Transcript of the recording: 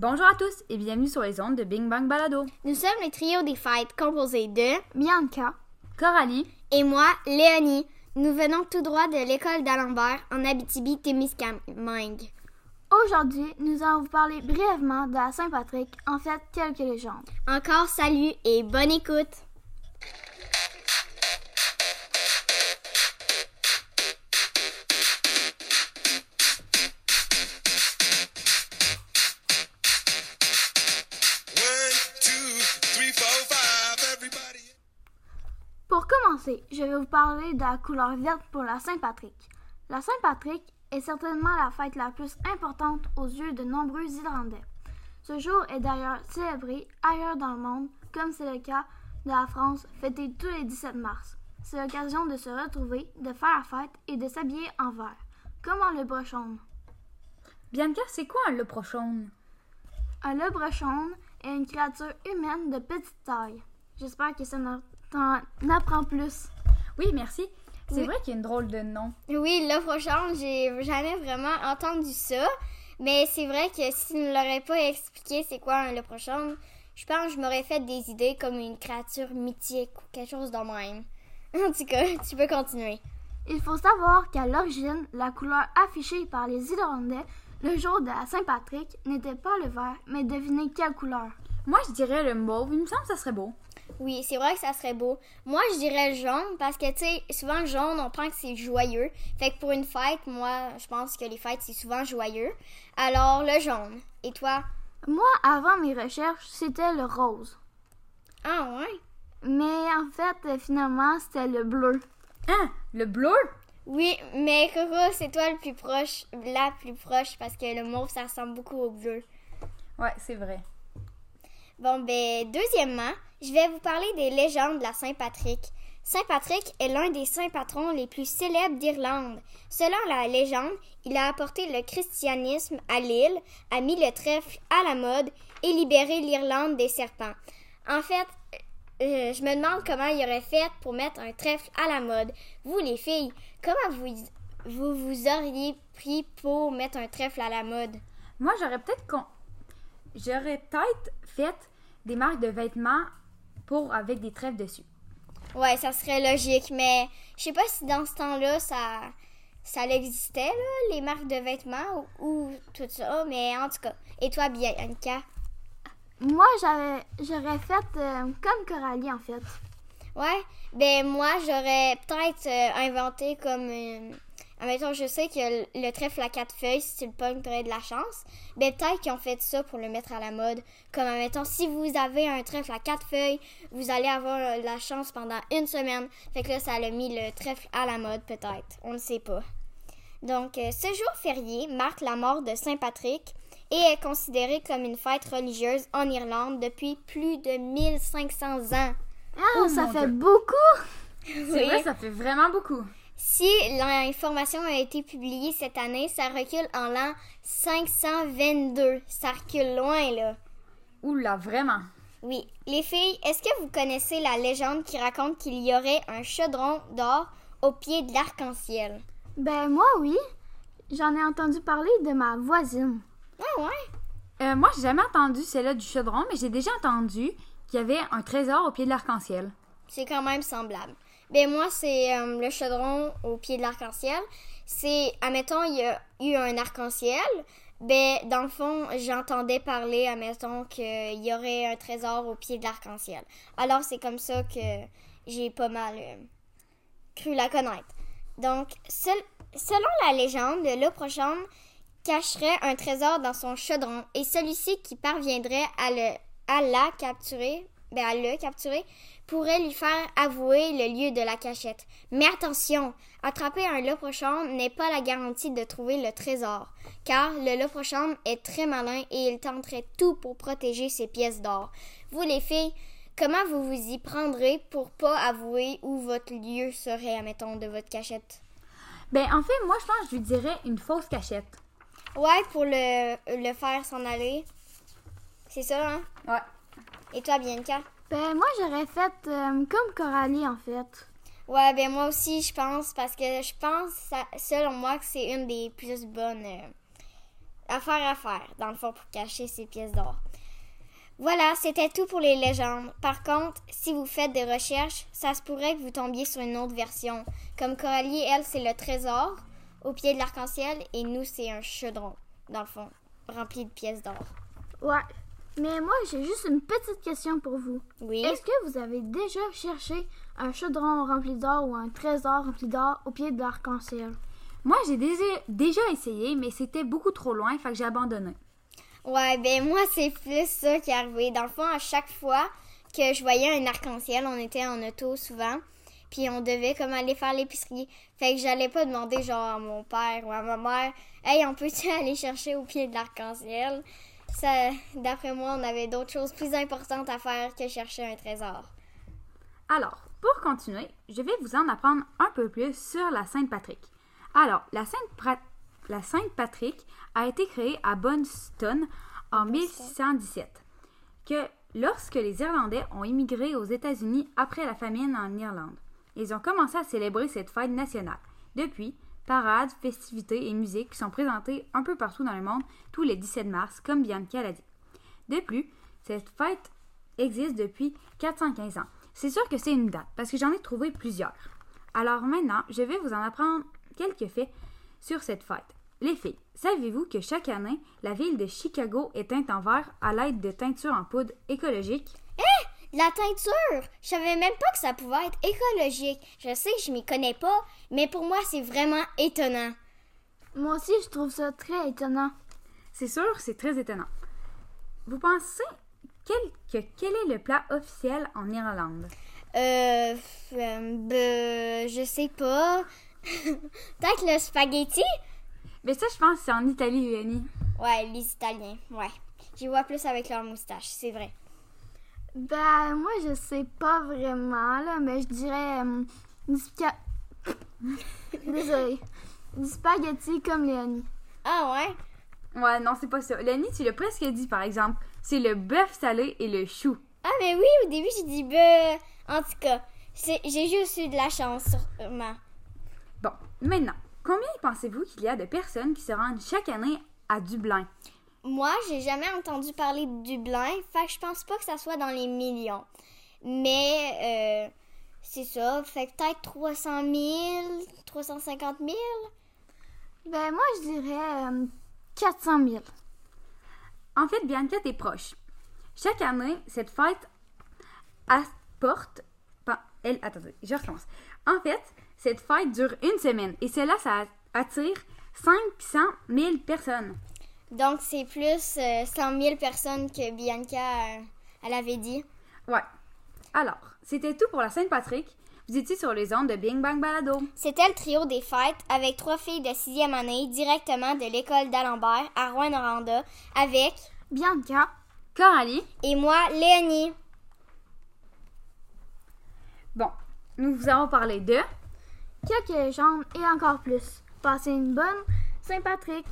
Bonjour à tous et bienvenue sur les ondes de Bing Bang Balado. Nous sommes le trio des fêtes composé de Bianca, Coralie, et moi, Léonie. Nous venons tout droit de l'école d'Alembert en Abitibi-Témiscamingue. aujourd'hui, nous allons vous parler brièvement de la Saint-Patrick, en fait, quelques légendes. Encore salut et bonne écoute. Pour commencer, je vais vous parler de la couleur verte pour la Saint-Patrick. La Saint-Patrick est certainement la fête la plus importante aux yeux de nombreux Irlandais. Ce jour est d'ailleurs célébré ailleurs dans le monde, comme c'est le cas de la France, fêtée tous les 17 mars. C'est l'occasion de se retrouver, de faire la fête et de s'habiller en vert, comme en le brochon. Bianca, c'est quoi un leprochaun? Un lebrechaune est une créature humaine de petite taille. J'espère que ça t'en apprend plus. Oui, merci. C'est Oui. vrai qu'il y a une drôle de nom. Oui, l'offre prochaine, j'ai jamais vraiment entendu ça. Mais c'est vrai que si tu ne l'aurais pas expliqué c'est quoi un le prochain, je pense que je m'aurais fait des idées comme une créature mythique ou quelque chose de même. En tout cas, tu peux continuer. Il faut savoir qu'à l'origine, la couleur affichée par les Irlandais le jour de la Saint-Patrick n'était pas le vert, mais devinez quelle couleur. Moi, je dirais le mauve. Il me semble que ça serait beau. Oui, c'est vrai que ça serait beau. Moi, je dirais le jaune parce que, tu sais, souvent le jaune, on pense que c'est joyeux. Fait que pour une fête, moi, je pense que les fêtes, c'est souvent joyeux. Alors, le jaune. Et toi? Moi, avant mes recherches, c'était le rose. Ah, ouais? Mais en fait, euh, finalement, c'était le bleu. Hein? Le bleu? Oui, mais Coco, c'est toi le plus proche, la plus proche, parce que le mauve, ça ressemble beaucoup au bleu. Ouais, c'est vrai. Bon, ben, deuxièmement, je vais vous parler des légendes de la Saint-Patrick. Saint-Patrick est l'un des saints patrons les plus célèbres d'Irlande. Selon la légende, il a apporté le christianisme à l'île, a mis le trèfle à la mode et libéré l'Irlande des serpents. En fait, euh, je me demande comment il aurait fait pour mettre un trèfle à la mode. Vous, les filles, comment vous vous, vous auriez pris pour mettre un trèfle à la mode? Moi, j'aurais peut-être con... J'aurais peut-être fait des marques de vêtements pour avec des trèfles dessus. Ouais, ça serait logique, mais je sais pas si dans ce temps-là, ça, ça existait, là, les marques de vêtements ou, ou tout ça, mais en tout cas. Et toi, Bianca? Moi, j'avais, j'aurais fait euh, comme Coralie, en fait. Ouais, ben moi, j'aurais peut-être euh, inventé comme... euh, admettons, je sais que le, le trèfle à quatre feuilles, si tu le pognes, t'aurais de la chance. Ben peut-être qu'ils ont fait ça pour le mettre à la mode. Comme, admettons, si vous avez un trèfle à quatre feuilles, vous allez avoir euh, de la chance pendant une semaine. Fait que là, ça a mis le trèfle à la mode, peut-être. On ne sait pas. Donc, euh, ce jour férié marque la mort de Saint Patrick et est considéré comme une fête religieuse en Irlande depuis plus de 1500 ans. Ah, Oh, ça fait Dieu. beaucoup! C'est Oui. vrai, ça fait vraiment beaucoup. Si l'information a été publiée cette année, ça recule en l'an 522. Ça recule loin, là. Oula, vraiment? Oui. Les filles, est-ce que vous connaissez la légende qui raconte qu'il y aurait un chaudron d'or au pied de l'arc-en-ciel? Ben, moi, oui. J'en ai entendu parler de ma voisine. Ah ouais? Euh, moi, j'ai jamais entendu celle-là du chaudron, mais j'ai déjà entendu qu'il y avait un trésor au pied de l'arc-en-ciel. C'est quand même semblable. Ben moi, c'est euh, le chaudron au pied de l'arc-en-ciel. C'est, admettons, il y a eu un arc-en-ciel. Ben, dans le fond, j'entendais parler, admettons, qu'il y aurait un trésor au pied de l'arc-en-ciel. Alors, c'est comme ça que j'ai pas mal euh, cru la connaître. Donc, sel- selon la légende, le prochain cacherait un trésor dans son chaudron et celui-ci qui parviendrait à, le, à la capturer, ben à le capturer, pourrait lui faire avouer le lieu de la cachette. Mais attention, attraper un leprechaun n'est pas la garantie de trouver le trésor, car le leprechaun est très malin et il tenterait tout pour protéger ses pièces d'or. Vous les filles, comment vous vous y prendrez pour pas avouer où votre lieu serait, admettons, de votre cachette? Ben, en fait, moi, je pense que je lui dirais une fausse cachette. Ouais, pour le, le faire s'en aller. C'est ça, hein? Ouais. Et toi, Bianca? Ben, moi, j'aurais fait euh, comme Coralie, en fait. Ouais, ben moi aussi, je pense, parce que je pense, ça- selon moi, que c'est une des plus bonnes. euh, affaire à faire, dans le fond, pour cacher ses pièces d'or. Voilà, c'était tout pour les légendes. Par contre, si vous faites des recherches, ça se pourrait que vous tombiez sur une autre version. Comme Coralie, elle, c'est le trésor au pied de l'arc-en-ciel et nous, c'est un chaudron, dans le fond, rempli de pièces d'or. Ouais. Mais moi, j'ai juste une petite question pour vous. Oui. Est-ce que vous avez déjà cherché un chaudron rempli d'or ou un trésor rempli d'or au pied de l'arc-en-ciel? Moi, j'ai déjà, essayé, mais c'était beaucoup trop loin, fait que j'ai abandonné. Ouais, ben moi, c'est plus ça qui est arrivé. Dans le fond, à chaque fois que je voyais un arc-en-ciel, on était en auto souvent, puis on devait comme aller faire l'épicerie. Fait que j'allais pas demander genre à mon père ou à ma mère, hey, on peut-tu aller chercher au pied de l'arc-en-ciel? Ça, d'après moi, on avait d'autres choses plus importantes à faire que chercher un trésor. Alors, pour continuer, je vais vous en apprendre un peu plus sur la Sainte-Patrick. Alors, la Sainte-Pra- la Sainte-Patrick a été créée à Boston en 1617, que lorsque les Irlandais ont immigré aux États-Unis après la famine en Irlande. Ils ont commencé à célébrer cette fête nationale. Depuis, parades, festivités et musiques sont présentées un peu partout dans le monde tous les 17 mars, comme Bianca l'a dit. De plus, cette fête existe depuis 415 ans. C'est sûr que c'est une date, parce que j'en ai trouvé plusieurs. Alors maintenant, je vais vous en apprendre quelques faits sur cette fête. Les filles, savez-vous que chaque année, la ville de Chicago est teinte en vert à l'aide de teinture en poudre écologique? La teinture! Je savais même pas que ça pouvait être écologique. Je sais que je m'y connais pas, mais pour moi, c'est vraiment étonnant. Moi aussi, je trouve ça très étonnant. C'est sûr, c'est très étonnant. Vous pensez quel, que quel est le plat officiel en Irlande? Euh, euh, ben, je sais pas. Peut-être le spaghetti? Mais ça, je pense que c'est en Italie, Léonie. Ouais, les Italiens, ouais. J'y vois plus avec leur moustache, c'est vrai. Ben, moi, je sais pas vraiment, là, mais je dirais euh, du spa- Désolée. Du spaghetti comme Léonie. Ah ouais? Ouais, non, c'est pas ça. Léonie, tu l'as presque dit, par exemple. C'est le bœuf salé et le chou. Ah, mais oui, au début, j'ai dit ben. En tout cas, j'ai juste eu de la chance, sûrement. Bon, maintenant, combien pensez-vous qu'il y a de personnes qui se rendent chaque année à Dublin? Moi, j'ai jamais entendu parler de Dublin, fait que je pense pas que ça soit dans les millions. Mais, euh, c'est ça, fait que peut-être 300 000, 350 000. Ben, moi, je dirais euh, 400 000. En fait, Bianca, t'es proche. Chaque année, cette fête apporte. Elle, attendez, je recommence. En fait, cette fête dure une semaine et cela, ça attire 500 000 personnes. Donc, c'est plus euh, 100 000 personnes que Bianca, euh, elle avait dit. Ouais. Alors, c'était tout pour la Sainte-Patrick. Vous étiez sur les ondes de Bing Bang Balado. C'était le trio des fêtes avec trois filles de sixième année directement de l'école d'Alembert à Rouen-Noranda avec Bianca, Coralie. et moi, Léonie. Bon, nous vous avons parlé de. quelques légendes et encore plus. Passez une bonne Saint-Patrick.